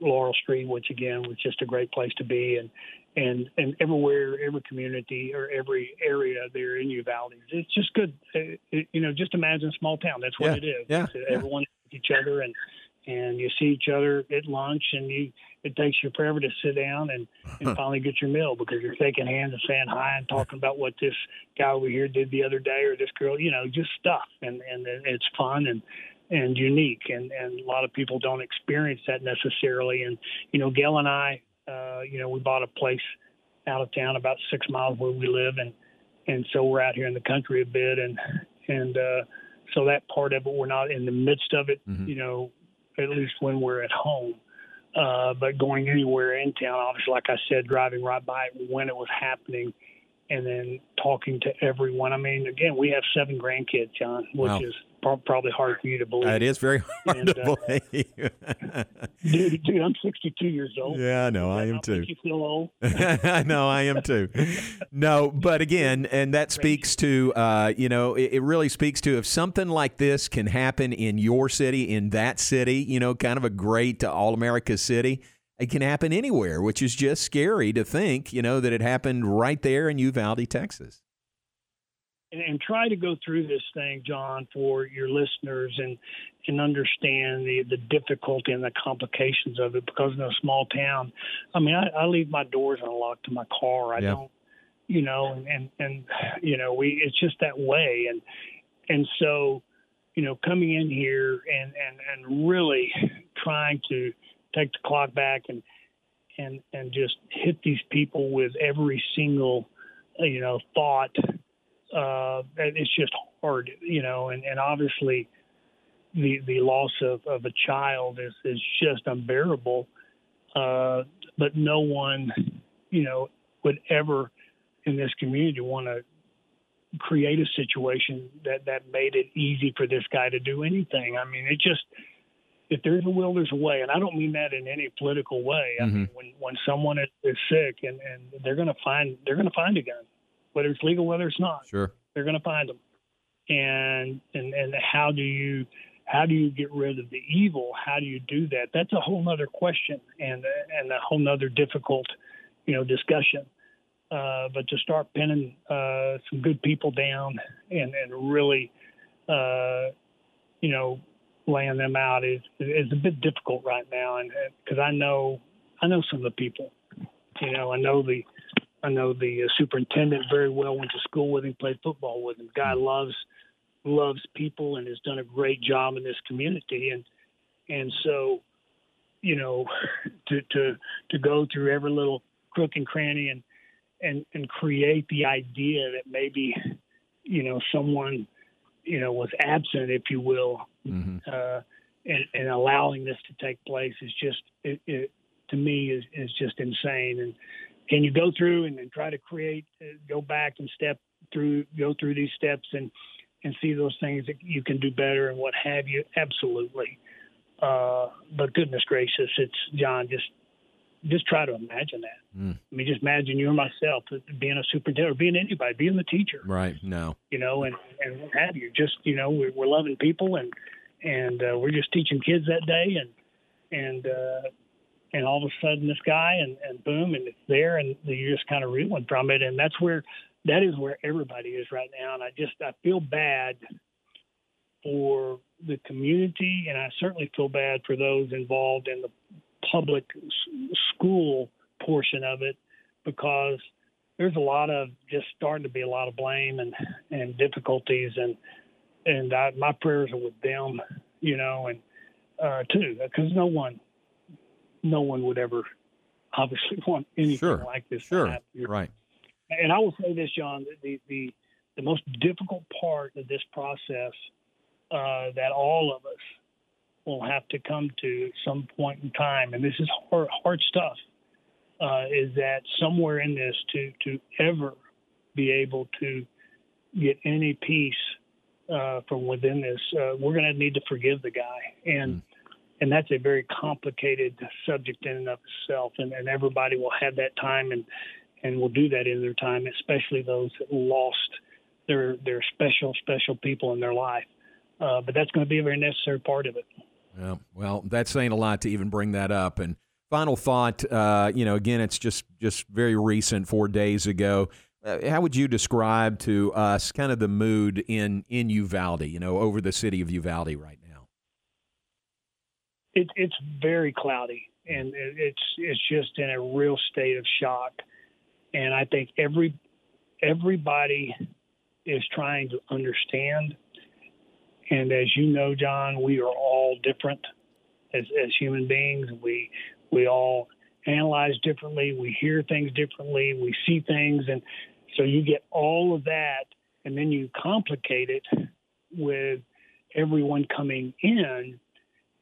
Speaker 23: Laurel Street, which again was just a great place to be. And and and everywhere, every community or every area there in Uvalde, it's just good. It- you know, just imagine a small town. That's what
Speaker 5: Yeah,
Speaker 23: it is.
Speaker 5: yeah, yeah.
Speaker 23: Everyone knows each other, and and you see each other at lunch, and you it takes you forever to sit down and, and finally get your meal because you're shaking hands and saying hi and talking about what this guy over here did the other day or this girl, you know, just stuff, and and it's fun and and unique, and and a lot of people don't experience that necessarily. And you know, Gail and I, uh, you know, we bought a place out of town about six miles where we live, and and so we're out here in the country a bit, and and uh, so that part of it, we're not in the midst of it, you know, at least when we're at home. Uh, but going anywhere in town, obviously, like I said, driving right by it when it was happening, and then talking to everyone. I mean, again, we have seven grandkids, John, which
Speaker 5: Wow.
Speaker 23: is probably hard for you to believe.
Speaker 5: It is very hard
Speaker 23: And,
Speaker 5: to
Speaker 23: uh,
Speaker 5: believe.
Speaker 23: dude, dude, I'm 62 years old.
Speaker 5: Yeah, I know. I am too.
Speaker 23: You feel old.
Speaker 5: I know I am too. No, but again, and that speaks to, uh, you know, it, it really speaks to if something like this can happen in your city, in that city, you know, kind of a great uh, all America city, it can happen anywhere, which is just scary to think, you know, that it happened right there in Uvalde, Texas.
Speaker 23: And, and try to go through this thing, John, for your listeners and and understand the the difficulty and the complications of it. Because in a small town, I mean, I, I leave my doors unlocked to my car. I
Speaker 5: Yeah.
Speaker 23: don't, you know, and, and and you know, we it's just that way, and and so, you know, coming in here and and and really trying to take the clock back and and and just hit these people with every single you know thought uh it's just hard you know and and obviously the the loss of of a child is is just unbearable. Uh but no one you know would ever in this community want to create a situation that that made it easy for this guy to do anything. I mean it just if there's a will, there's a way, and I don't mean that in any political way. I mean, when when someone is, is sick and and they're going to find they're going to find a gun, whether it's legal, whether it's not,
Speaker 5: Sure.
Speaker 23: they're going to find them. And and and how do you how do you get rid of the evil? How do you do that? That's a whole nother question and and a whole nother difficult, you know, discussion. Uh, but to start pinning uh, some good people down and and really, uh, you know, laying them out is is a bit difficult right now, and because I know I know some of the people, you know, I know the I know the uh, superintendent very well. Went to school with him, played football with him. Guy loves loves people and has done a great job in this community, and and so, you know, to to to go through every little crook and cranny and and and create the idea that maybe, you know, someone, you know, was absent, if you will, uh, and, and allowing this to take place is just it, it to me is, is just insane. And can you go through and, and try to create, uh, go back and step through, go through these steps and and see those things that you can do better and what have you? Absolutely. Uh, but goodness gracious, it's John. Just just try to imagine that.
Speaker 5: Mm.
Speaker 23: I mean, just imagine you or myself being a superintendent or being anybody, being the teacher
Speaker 5: Right. No.
Speaker 23: you know, and and what have you. Just you know, we're, we're loving people, and and uh, we're just teaching kids that day, and and uh, and all of a sudden this guy, and and boom, and it's there, and you're just kind of reeling from it, and that's where that is where everybody is right now, and I just I feel bad for the community, and I certainly feel bad for those involved in the public school portion of it because there's a lot of just starting to be a lot of blame and and difficulties. And and I, my prayers are with them, you know, and uh, too because no one, no one would ever obviously want anything
Speaker 5: Sure.
Speaker 23: like this. to
Speaker 5: Sure.
Speaker 23: happen.
Speaker 5: Right.
Speaker 23: And I will say this, John, the the the most difficult part of this process uh, that all of us will have to come to at some point in time, and this is hard, hard stuff, uh, is that somewhere in this to to ever be able to get any peace uh, from within this, uh, we're going to need to forgive the guy, and and that's a very complicated subject in and of itself, and, and everybody will have that time and and will do that in their time, especially those that lost their their special special people in their life. Uh, but that's going to be a very necessary part of it.
Speaker 5: Yeah, well, that's saying a lot to even bring that up. And final thought, uh, you know, again, it's just just very recent, four days ago. Uh, how would you describe to us kind of the mood in in Uvalde, you know, over the city of Uvalde right now?
Speaker 23: It, it's very cloudy, and it's it's just in a real state of shock. And I think every everybody is trying to understand. And as you know, John, we are all different as, as human beings. We we all analyze differently. We hear things differently. We see things, and so you get all of that, and then you complicate it with everyone coming in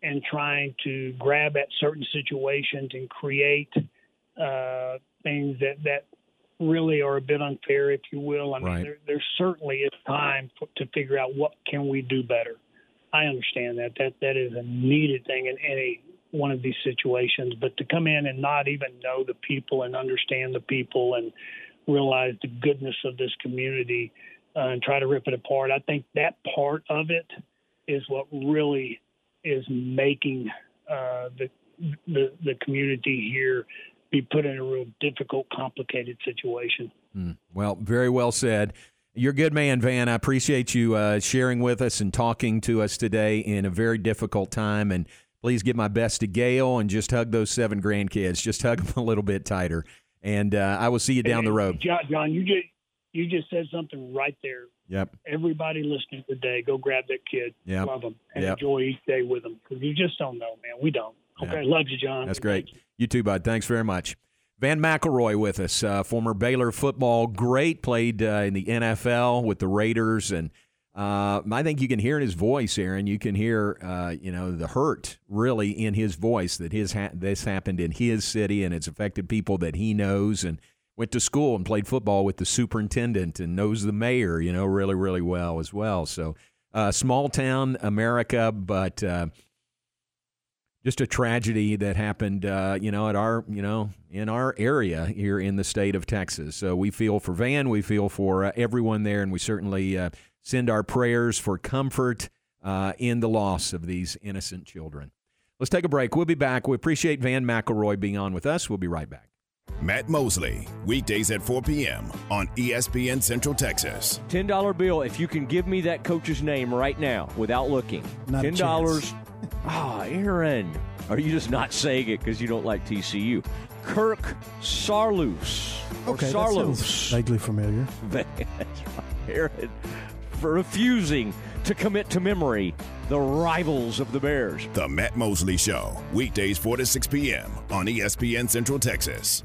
Speaker 23: and trying to grab at certain situations and create uh, things that that really are a bit unfair, if you will. I mean,
Speaker 5: Right.
Speaker 23: there, there certainly is time f- to figure out what can we do better. I understand that that that is a needed thing in any one of these situations, but to come in and not even know the people and understand the people and realize the goodness of this community uh, and try to rip it apart, I think that part of it is what really is making uh, the, the the community here be put in a real difficult, complicated situation.
Speaker 5: Mm, Well, very well said. You're a good man, Vann. I appreciate you uh, sharing with us and talking to us today in a very difficult time. And please give my best to Gail and just hug those seven grandkids. Just hug them a little bit tighter. And uh, I will see you down the road.
Speaker 23: John, John, you just you just said something right there.
Speaker 5: Yep.
Speaker 23: Everybody listening today, go grab that kid,
Speaker 5: Yep.
Speaker 23: love them, and
Speaker 5: Yep.
Speaker 23: enjoy each day with them because you just don't know, man. We don't. Okay,
Speaker 5: Yeah.
Speaker 23: love you, John.
Speaker 5: That's great. You too, bud. Thanks very much. Vann McElroy with us, uh, former Baylor football great, played uh, in the NFL with the Raiders, and uh, I think you can hear in his voice, Aaron. You can hear, uh, you know, the hurt really in his voice that his ha- this happened in his city, and it's affected people that he knows, and went to school and played football with the superintendent and knows the mayor, you know, really, really well as well. So, uh, small town America, but. Uh, just a tragedy that happened, uh, you know, at our, you know, in our area here in the state of Texas. So we feel for Vann, we feel for uh, everyone there, and we certainly uh, send our prayers for comfort uh, in the loss of these innocent children. Let's take a break. We'll be back. We appreciate Vann McElroy being on with us. We'll be right back.
Speaker 1: Matt Mosley, weekdays at 4 p.m. on ESPN Central Texas.
Speaker 24: $10 bill if you can give me that coach's name right now without looking.
Speaker 6: Not
Speaker 24: $10. Ah, Aaron. Are you just not saying it because you don't like TCU? Kirk Saarloos. Or
Speaker 6: Okay, that
Speaker 24: Saarloos.
Speaker 6: sounds vaguely familiar.
Speaker 24: That's right, Aaron. For refusing to commit to memory the rivals of the Bears.
Speaker 1: The Matt Mosley Show, weekdays 4 to 6 p.m. on ESPN Central Texas.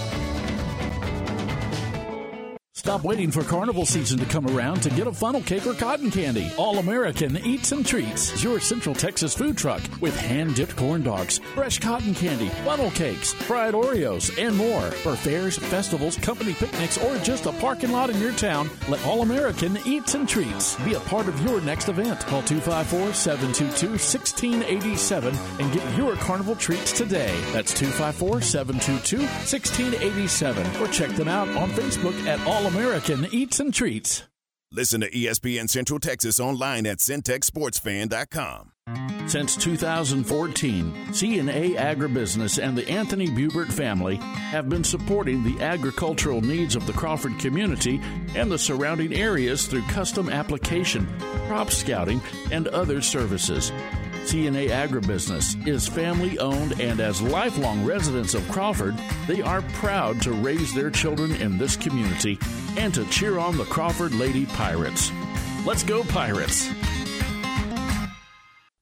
Speaker 10: Stop waiting for carnival season to come around to get a funnel cake or cotton candy. All American Eats and Treats your Central Texas food truck with hand dipped corn dogs, fresh cotton candy, funnel cakes, fried Oreos, and more. For fairs, festivals, company picnics, or just a parking lot in your town, let All American Eats and Treats be a part of your next event. Call 254 722 1687 and get your carnival treats today. That's 254 722 1687 or check them out on Facebook at All American Eats and Treats.
Speaker 1: Listen to ESPN Central Texas online at centexsportsfan.com.
Speaker 10: Since 2014, CNA Agribusiness and the Anthony Bubert family have been supporting the agricultural needs of the Crawford community and the surrounding areas through custom application, crop scouting, and other services. CNA Agribusiness is family owned, and as lifelong residents of Crawford, they are proud to raise their children in this community and to cheer on the Crawford Lady Pirates. Let's go, Pirates!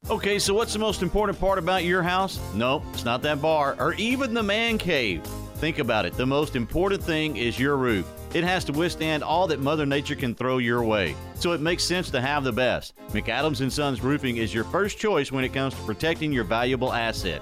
Speaker 8: Okay, so what's the most important part about your house? Nope, it's not that bar or even the man cave. Think about it. The most important thing is your roof. it has to withstand all that Mother Nature can throw your way. So it makes sense to have the best. McAdams and Sons Roofing is your first choice when it comes to protecting your valuable asset.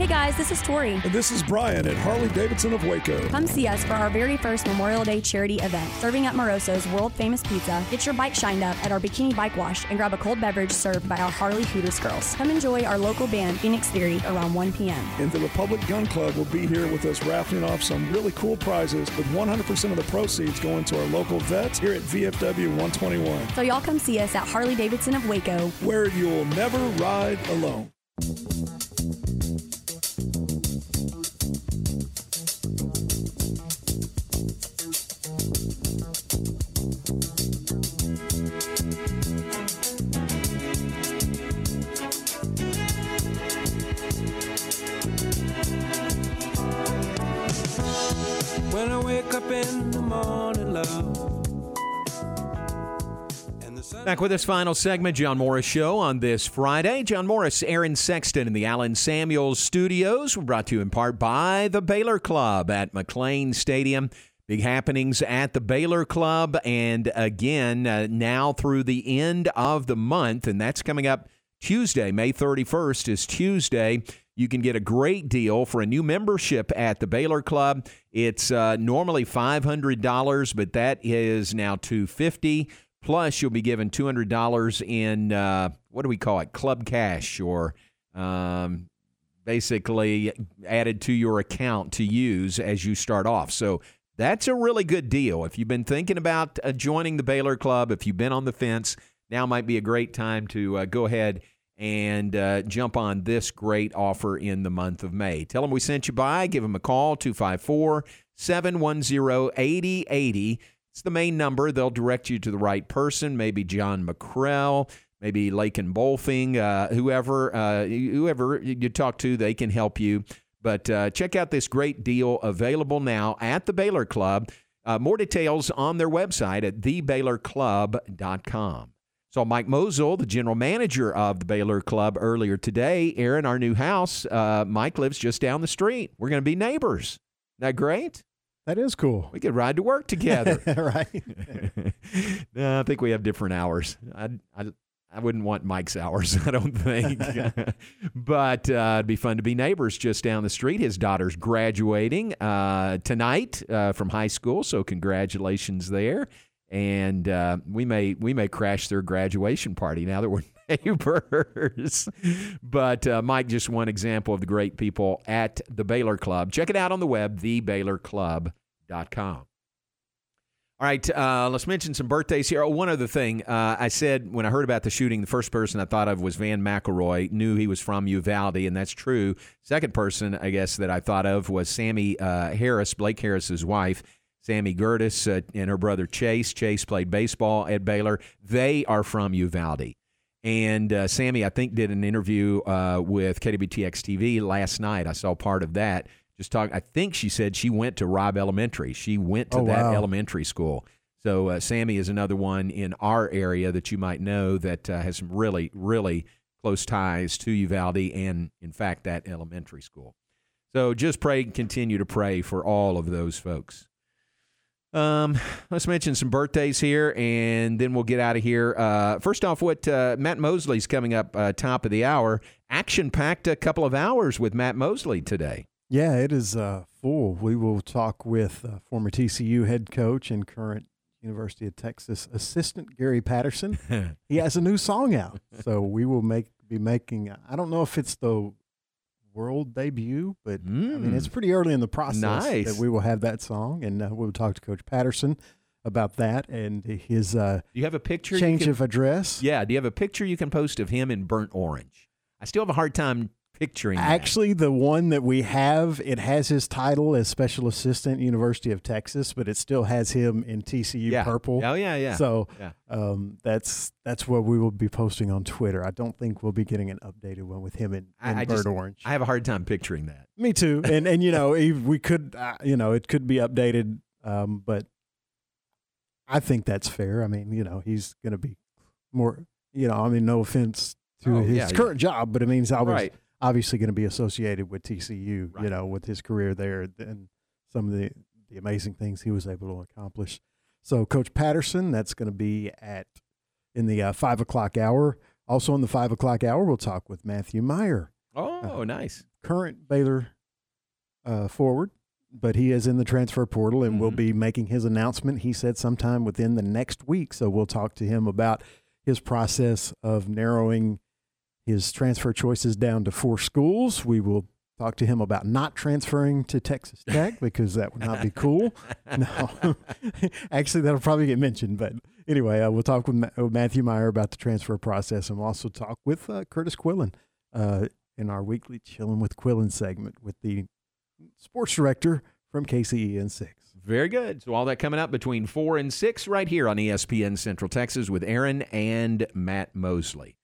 Speaker 25: Hey guys, this is Tori.
Speaker 12: And this is Brian at Harley Davidson of Waco.
Speaker 25: Come see us for our very first Memorial Day charity event. Serving up Moroso's world famous pizza, get your bike shined up at our Bikini Bike Wash, and grab a cold beverage served by our Harley Hooters girls. Come enjoy our local band, Phoenix Theory, around 1 p.m.
Speaker 12: And the Republic Gun Club will be here with us raffling off some really cool prizes with 100% of the proceeds going to our local vets here at VFW 121.
Speaker 25: So y'all come see us at Harley Davidson of Waco,
Speaker 12: where you'll never ride alone.
Speaker 26: Up in the morning, love.
Speaker 5: Back with this final segment, John Morris Show on this Friday. John Morris, Aaron Sexton in the Allen Samuels studios. We're brought to you in part by the Baylor Club at McLane Stadium. Big happenings at the Baylor Club. And again, uh, now through the end of the month, and that's coming up Tuesday, May 31st is Tuesday. You can get a great deal for a new membership at the Baylor Club. It's uh, normally $500, but that is now 250. Plus, you'll be given $200 in, uh, what do we call it, club cash or um, basically added to your account to use as you start off. So that's a really good deal. If you've been thinking about uh, joining the Baylor Club, if you've been on the fence, now might be a great time to uh, go ahead and uh, jump on this great offer in the month of May. Tell them we sent you by. Give them a call, 254 710 8080. It's the main number. They'll direct you to the right person, maybe John McCrell, maybe Lakin Bolfing, uh, whoever, uh, whoever you talk to, they can help you. But uh, check out this great deal available now at the Baylor Club. Uh, more details on their website at thebaylorclub.com. So Mike Mosel, the general manager of the Baylor Club, earlier today. Aaron, our new house, uh, Mike lives just down the street. We're going to be neighbors. Isn't that great?
Speaker 6: That is cool.
Speaker 5: We could ride to work together.
Speaker 6: right.
Speaker 5: no, I think we have different hours. I, I, I wouldn't want Mike's hours, I don't think. but uh, it'd be fun to be neighbors just down the street. His daughter's graduating uh, tonight uh, from high school, so congratulations there. And uh, we may we may crash their graduation party now that we're neighbors. but uh, Mike, just one example of the great people at the Baylor Club. Check it out on the web, thebaylorclub.com. All right, uh, let's mention some birthdays here. Oh, one other thing. Uh, I said when I heard about the shooting, the first person I thought of was Vann McElroy. Knew he was from Uvalde, and that's true. Second person, I guess, that I thought of was Sammy uh, Harris, Blake Harris's wife. Sammy Gertis uh, and her brother Chase. Chase played baseball at Baylor. They are from Uvalde. And uh, Sammy, I think, did an interview uh, with KWTX TV last night. I saw part of that. Just talk. I think she said she went to Robb Elementary. She went to
Speaker 6: Oh,
Speaker 5: that
Speaker 6: wow.
Speaker 5: elementary school. So uh, Sammy is another one in our area that you might know that uh, has some really, really close ties to Uvalde and, in fact, that elementary school. So just pray, and continue to pray for all of those folks. Um, let's mention some birthdays here, and then we'll get out of here. Uh, first off, what uh, Matt Mosley's coming up uh, top of the hour. Action packed a couple of hours with Matt Mosley today.
Speaker 6: Yeah, it is uh, full. We will talk with uh, former TCU head coach and current University of Texas assistant Gary Patterson. he has a new song out, so we will make be making. I don't know if it's the world debut, but I mean it's
Speaker 5: Mm.
Speaker 6: pretty early in the process
Speaker 5: Nice.
Speaker 6: that we will have that song, and uh, we'll talk to Coach Patterson about that and his uh,
Speaker 5: Do you have a picture?
Speaker 6: change
Speaker 5: can-
Speaker 6: of address.
Speaker 5: Yeah. Do you have a picture you can post of him in burnt orange? I still have a hard time picturing that.
Speaker 6: Actually, the one that we have, it has his title as special assistant, University of Texas, but it still has him in TCU
Speaker 5: Yeah.
Speaker 6: purple.
Speaker 5: Oh, yeah, yeah.
Speaker 6: So
Speaker 5: Yeah.
Speaker 6: um, that's that's what we will be posting on Twitter. I don't think we'll be getting an updated one with him in, in
Speaker 5: I, I
Speaker 6: burnt
Speaker 5: just,
Speaker 6: orange.
Speaker 5: I have a hard time picturing that.
Speaker 6: Me too. And and you know, we could, uh, you know, it could be updated, um, but I think that's fair. I mean, you know, he's going to be more. You know, I mean, no offense to
Speaker 5: Oh,
Speaker 6: his
Speaker 5: yeah, yeah.
Speaker 6: current job, but it means I was
Speaker 5: Right.
Speaker 6: Obviously going to be associated with TCU. You know, with his career there and some of the the amazing things he was able to accomplish. So, Coach Patterson, that's going to be at in the uh, five o'clock hour. Also, in the five o'clock hour, we'll talk with Matthew Meyer
Speaker 5: Oh, nice.
Speaker 6: current Baylor uh, forward, but he is in the transfer portal and
Speaker 5: Mm-hmm.
Speaker 6: will be making his announcement. He said sometime within the next week. So we'll talk to him about his process of narrowing his transfer choices down to four schools. We will talk to him about not transferring to Texas Tech because that would not be cool. No, actually, that'll probably get mentioned. But anyway, uh, we'll talk with, Ma- with Matthew Meyer about the transfer process, and we'll also talk with uh, Curtis Quillen uh, in our weekly Chilling with Quillen segment with the sports director from KCEN six.
Speaker 5: Very good. So all that coming up between four and six right here on ESPN Central Texas with Aaron and Matt Mosley.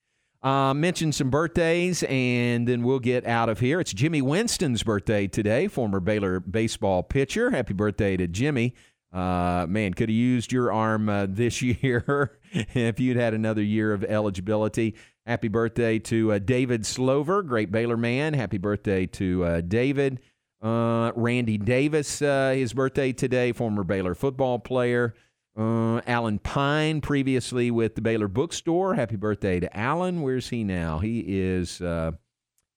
Speaker 5: Uh, mention some birthdays and then we'll get out of here. It's Jimmy Winston's birthday today, former Baylor baseball pitcher. Happy birthday to Jimmy. Uh, man, could have used your arm uh, this year if you'd had another year of eligibility. Happy birthday to uh, David Slover, great Baylor man. Happy birthday to uh, David. Uh, Randy Davis, his birthday today, former Baylor football player. Uh, Alan Pine, previously with the Baylor Bookstore. Happy birthday to Alan. Where's he now? He is uh,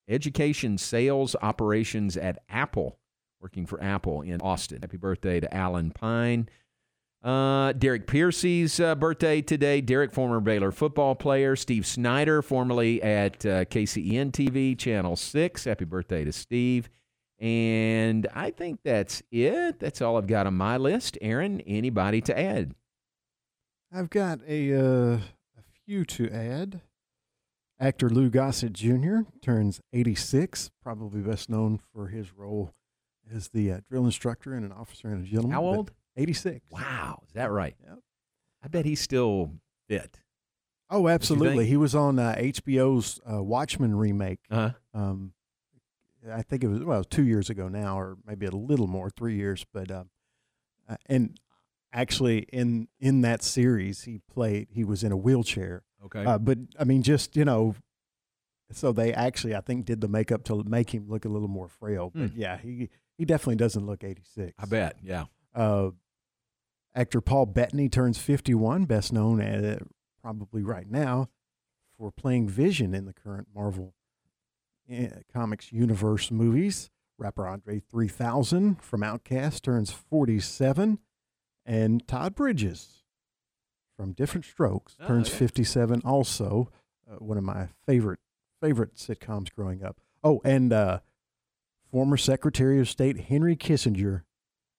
Speaker 5: education sales operations at Apple, working for Apple in Austin. Happy birthday to Alan Pine. Uh, Derek Piercy's uh, birthday today. Derek, former Baylor football player. Steve Snyder, formerly at uh, KCEN TV, Channel 6. Happy birthday to Steve. And I think that's it. That's all I've got on my list. Aaron, anybody to add?
Speaker 6: I've got a uh, a few to add. Actor Lou Gossett Jr. turns 86, probably best known for his role as the uh, drill instructor and an officer and a gentleman.
Speaker 5: How old?
Speaker 6: 86.
Speaker 5: Wow, is that right?
Speaker 6: Yep.
Speaker 5: I bet he's still fit.
Speaker 6: Oh, absolutely. He was on uh, HBO's uh, Watchmen remake.
Speaker 5: Uh-huh.
Speaker 6: Um, I think it was well, it was two years ago now, or maybe a little more, three years. But um, uh, and actually, in in that series, he played. He was in a wheelchair.
Speaker 5: Okay.
Speaker 6: Uh, but I mean, just you know, so they actually, I think, did the makeup to make him look a little more frail. But
Speaker 5: Hmm.
Speaker 6: yeah, he he definitely doesn't look eighty six.
Speaker 5: I bet. Yeah.
Speaker 6: Uh, actor Paul Bettany turns 51, best known uh, probably right now for playing Vision in the current Marvel uh, Comics universe movies. Rapper Andre 3000 from Outkast turns 47, and Todd Bridges from Diff'rent Strokes
Speaker 5: Oh,
Speaker 6: turns
Speaker 5: yeah.
Speaker 6: 57. Also, uh, one of my favorite favorite sitcoms growing up. Oh, and uh, former Secretary of State Henry Kissinger,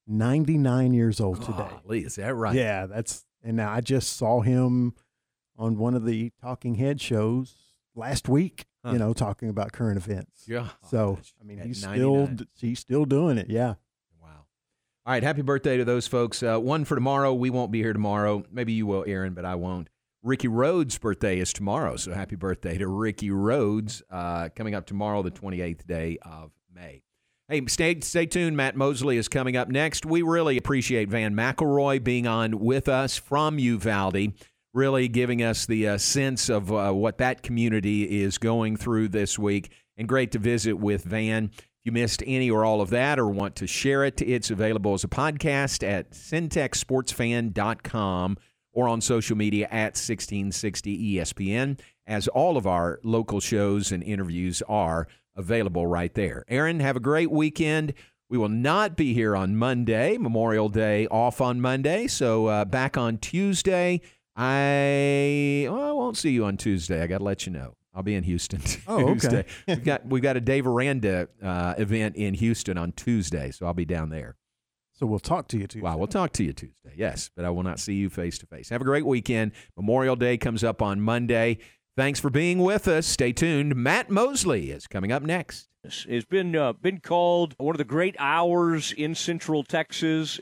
Speaker 6: 99 years old today.
Speaker 5: Golly, is that right?
Speaker 6: Yeah, that's and now I just saw him on one of the Talking Head shows last week.
Speaker 5: Huh.
Speaker 6: You know, talking about current events.
Speaker 5: Yeah.
Speaker 6: So I mean,
Speaker 5: At
Speaker 6: he's
Speaker 5: 99.
Speaker 6: still he's still doing it. Yeah. Wow.
Speaker 5: All right, happy birthday to those folks. Uh, one for tomorrow. We won't be here tomorrow. Maybe you will, Aaron, but I won't. Ricky Rhodes' birthday is tomorrow, so happy birthday to Ricky Rhodes. Uh, coming up tomorrow, the 28th day of May. Hey, stay stay tuned. Matt Mosley is coming up next. We really appreciate Vann McElroy being on with us from Uvalde, really giving us the uh, sense of uh, what that community is going through this week. And great to visit with Vann. If you missed any or all of that or want to share it, it's available as a podcast at centexsportsfan.com or on social media at 1660 ESPN, as all of our local shows and interviews are available right there. Aaron, have a great weekend. We will not be here on Monday, Memorial Day off on Monday. So uh, back on Tuesday. I well, I won't see you on Tuesday. I got to let you know. I'll be in Houston
Speaker 6: Oh, okay.
Speaker 5: We've got we've got a Dave Aranda uh, event in Houston on Tuesday, so I'll be down there.
Speaker 6: So we'll talk to you Tuesday.
Speaker 5: Wow, we'll talk to you Tuesday. Yes, but I will not see you face to face. Have a great weekend. Memorial Day comes up on Monday. Thanks for being with us. Stay tuned. Matt Mosley is coming up next.
Speaker 24: It's been uh, been called one of the great hours in Central Texas.